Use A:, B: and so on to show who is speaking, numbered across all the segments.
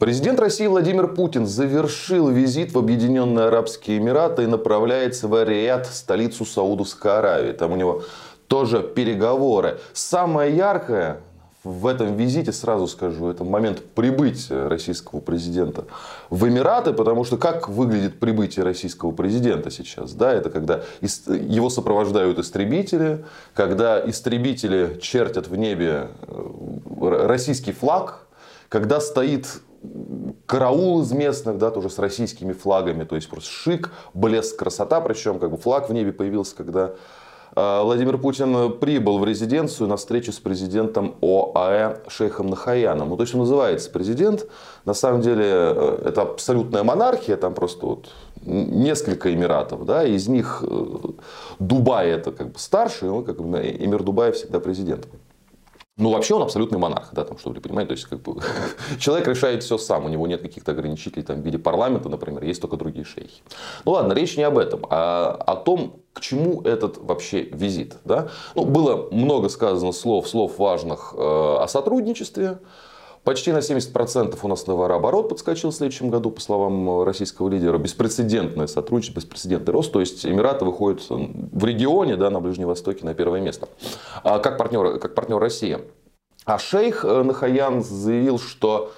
A: Президент России Владимир Путин завершил визит в Объединенные Арабские Эмираты и направляется в Арият, столицу Саудовской Аравии. Там у него тоже переговоры. Самое яркое в этом визите, сразу скажу, это момент прибытия российского президента в Эмираты, потому что как выглядит прибытие российского президента сейчас? Да, это когда его сопровождают истребители, когда истребители чертят в небе э, российский флаг, когда стоит караул из местных, да, тоже с российскими флагами, то есть просто шик, блеск, красота, причем как бы флаг в небе появился, когда э, Владимир Путин прибыл в резиденцию на встречу с президентом ОАЭ Шейхом Нахаяном. Ну, то есть он называется президент. На самом деле э, это абсолютная монархия, там просто вот несколько эмиратов, да, из них э, Дубай это как бы старший, ну, как бы эмир Дубая всегда президент. Ну, вообще он абсолютный монарх, да, там, чтобы вы понимаете, то есть, как бы, человек решает все сам, у него нет каких-то ограничителей там, в виде парламента, например, есть только другие шейхи. Ну ладно, речь не об этом, а о том, к чему этот вообще визит. Да? Ну, было много сказано слов, слов важных э, о сотрудничестве, Почти на 70% у нас товарооборот подскочил в следующем году, по словам российского лидера. Беспрецедентное сотрудничество, беспрецедентный рост. То есть Эмираты выходят в регионе, да, на Ближнем Востоке на первое место. А как партнер, как партнер России. А шейх э, Нахаян заявил, что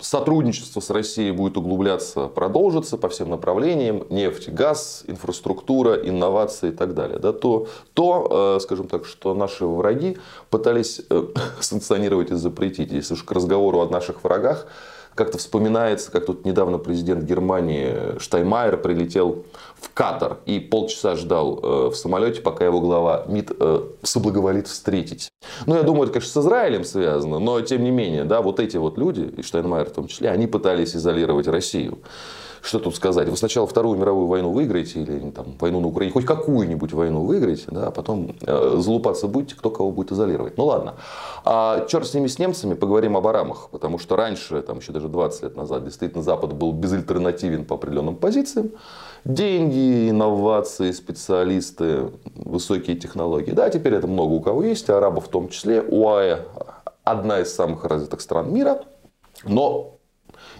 A: сотрудничество с Россией будет углубляться, продолжится по всем направлениям. Нефть, газ, инфраструктура, инновации и так далее. Да, то, то, э, скажем так, что наши враги пытались э, санкционировать и запретить. Если уж к разговору о наших врагах, как-то вспоминается, как тут недавно президент Германии Штайнмайер прилетел в Катар и полчаса ждал э, в самолете, пока его глава МИД э, соблаговолит встретить. Ну, я думаю, это, конечно, с Израилем связано, но тем не менее, да, вот эти вот люди, и Штайнмайер в том числе, они пытались изолировать Россию. Что тут сказать? Вы сначала Вторую мировую войну выиграете или там, войну на Украине, хоть какую-нибудь войну выиграете, да, а потом э, залупаться будете, кто кого будет изолировать. Ну ладно. А черт с ними, с немцами, поговорим об арамах. Потому что раньше, там еще даже 20 лет назад, действительно Запад был безальтернативен по определенным позициям. Деньги, инновации, специалисты, высокие технологии. Да, теперь это много у кого есть, арабов в том числе. УАЭ одна из самых развитых стран мира. Но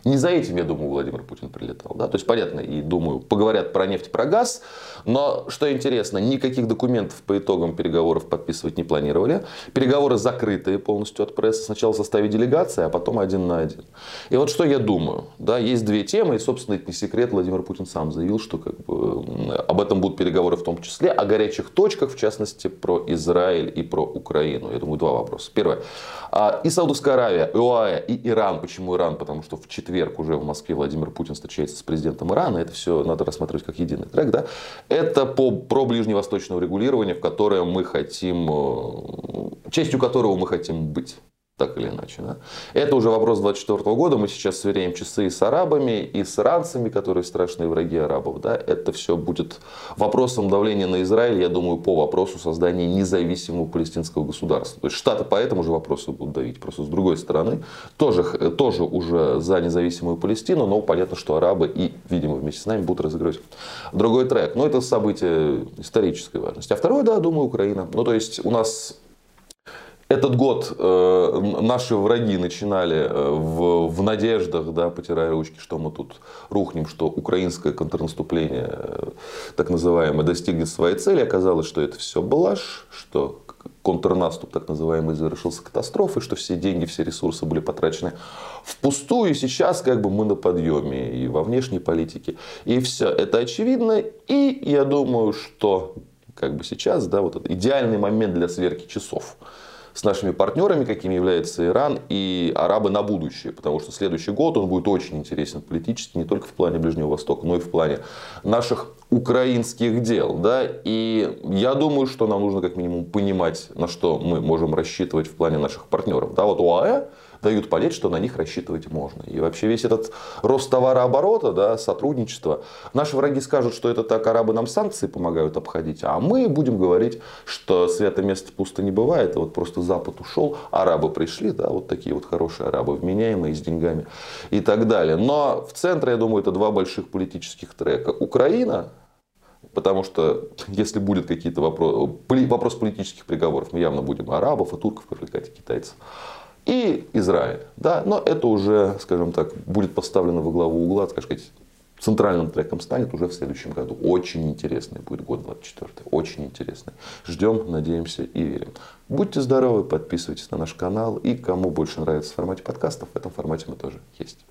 A: не за этим, я думаю, Владимир Путин прилетал. Да? То есть, понятно, и думаю, поговорят про нефть, про газ. Но, что интересно, никаких документов по итогам переговоров подписывать не планировали. Переговоры закрытые полностью от прессы. Сначала в составе делегации, а потом один на один. И вот что я думаю. Да, есть две темы, и, собственно, это не секрет. Владимир Путин сам заявил, что как бы, об этом будут переговоры в том числе. О горячих точках, в частности, про Израиль и про Украину. Я думаю, два вопроса. Первое. А, и Саудовская Аравия, и ОАЭ, и Иран. Почему Иран? Потому что в четверг уже в Москве Владимир Путин встречается с президентом Ирана. Это все надо рассматривать как единый трек. Да? Это по, про ближневосточное регулирование, в которое мы хотим, э, частью которого мы хотим быть так или иначе. Да? Это уже вопрос 24 года. Мы сейчас сверяем часы и с арабами, и с иранцами, которые страшные враги арабов. Да? Это все будет вопросом давления на Израиль, я думаю, по вопросу создания независимого палестинского государства. То есть Штаты по этому же вопросу будут давить. Просто с другой стороны, тоже, тоже уже за независимую Палестину, но понятно, что арабы и, видимо, вместе с нами будут разыгрывать другой трек. Но это событие исторической важности. А второе, да, думаю, Украина. Ну, то есть у нас этот год э, наши враги начинали э, в, в надеждах, да, потирая ручки, что мы тут рухнем, что украинское контрнаступление, э, так называемое, достигнет своей цели. Оказалось, что это все блажь, что контрнаступ, так называемый, завершился катастрофой, что все деньги, все ресурсы были потрачены впустую. И сейчас как бы мы на подъеме и во внешней политике. И все это очевидно. И я думаю, что как бы сейчас, да, вот этот идеальный момент для сверки часов с нашими партнерами, какими является Иран и арабы на будущее. Потому что следующий год он будет очень интересен политически, не только в плане Ближнего Востока, но и в плане наших украинских дел. Да? И я думаю, что нам нужно как минимум понимать, на что мы можем рассчитывать в плане наших партнеров. Да, вот ОАЭ дают понять, что на них рассчитывать можно. И вообще весь этот рост товарооборота, да, сотрудничество. Наши враги скажут, что это так арабы нам санкции помогают обходить, а мы будем говорить, что свято место пусто не бывает, вот просто Запад ушел, арабы пришли, да, вот такие вот хорошие арабы, вменяемые, с деньгами и так далее. Но в центре, я думаю, это два больших политических трека. Украина, Потому что если будет какие-то вопросы, вопрос политических приговоров, мы явно будем арабов и турков привлекать, и китайцев. И Израиль. Да, но это уже, скажем так, будет поставлено во главу угла, так сказать, центральным треком станет уже в следующем году. Очень интересный будет год 24. Очень интересный. Ждем, надеемся и верим. Будьте здоровы, подписывайтесь на наш канал. И кому больше нравится в формате подкастов, в этом формате мы тоже есть.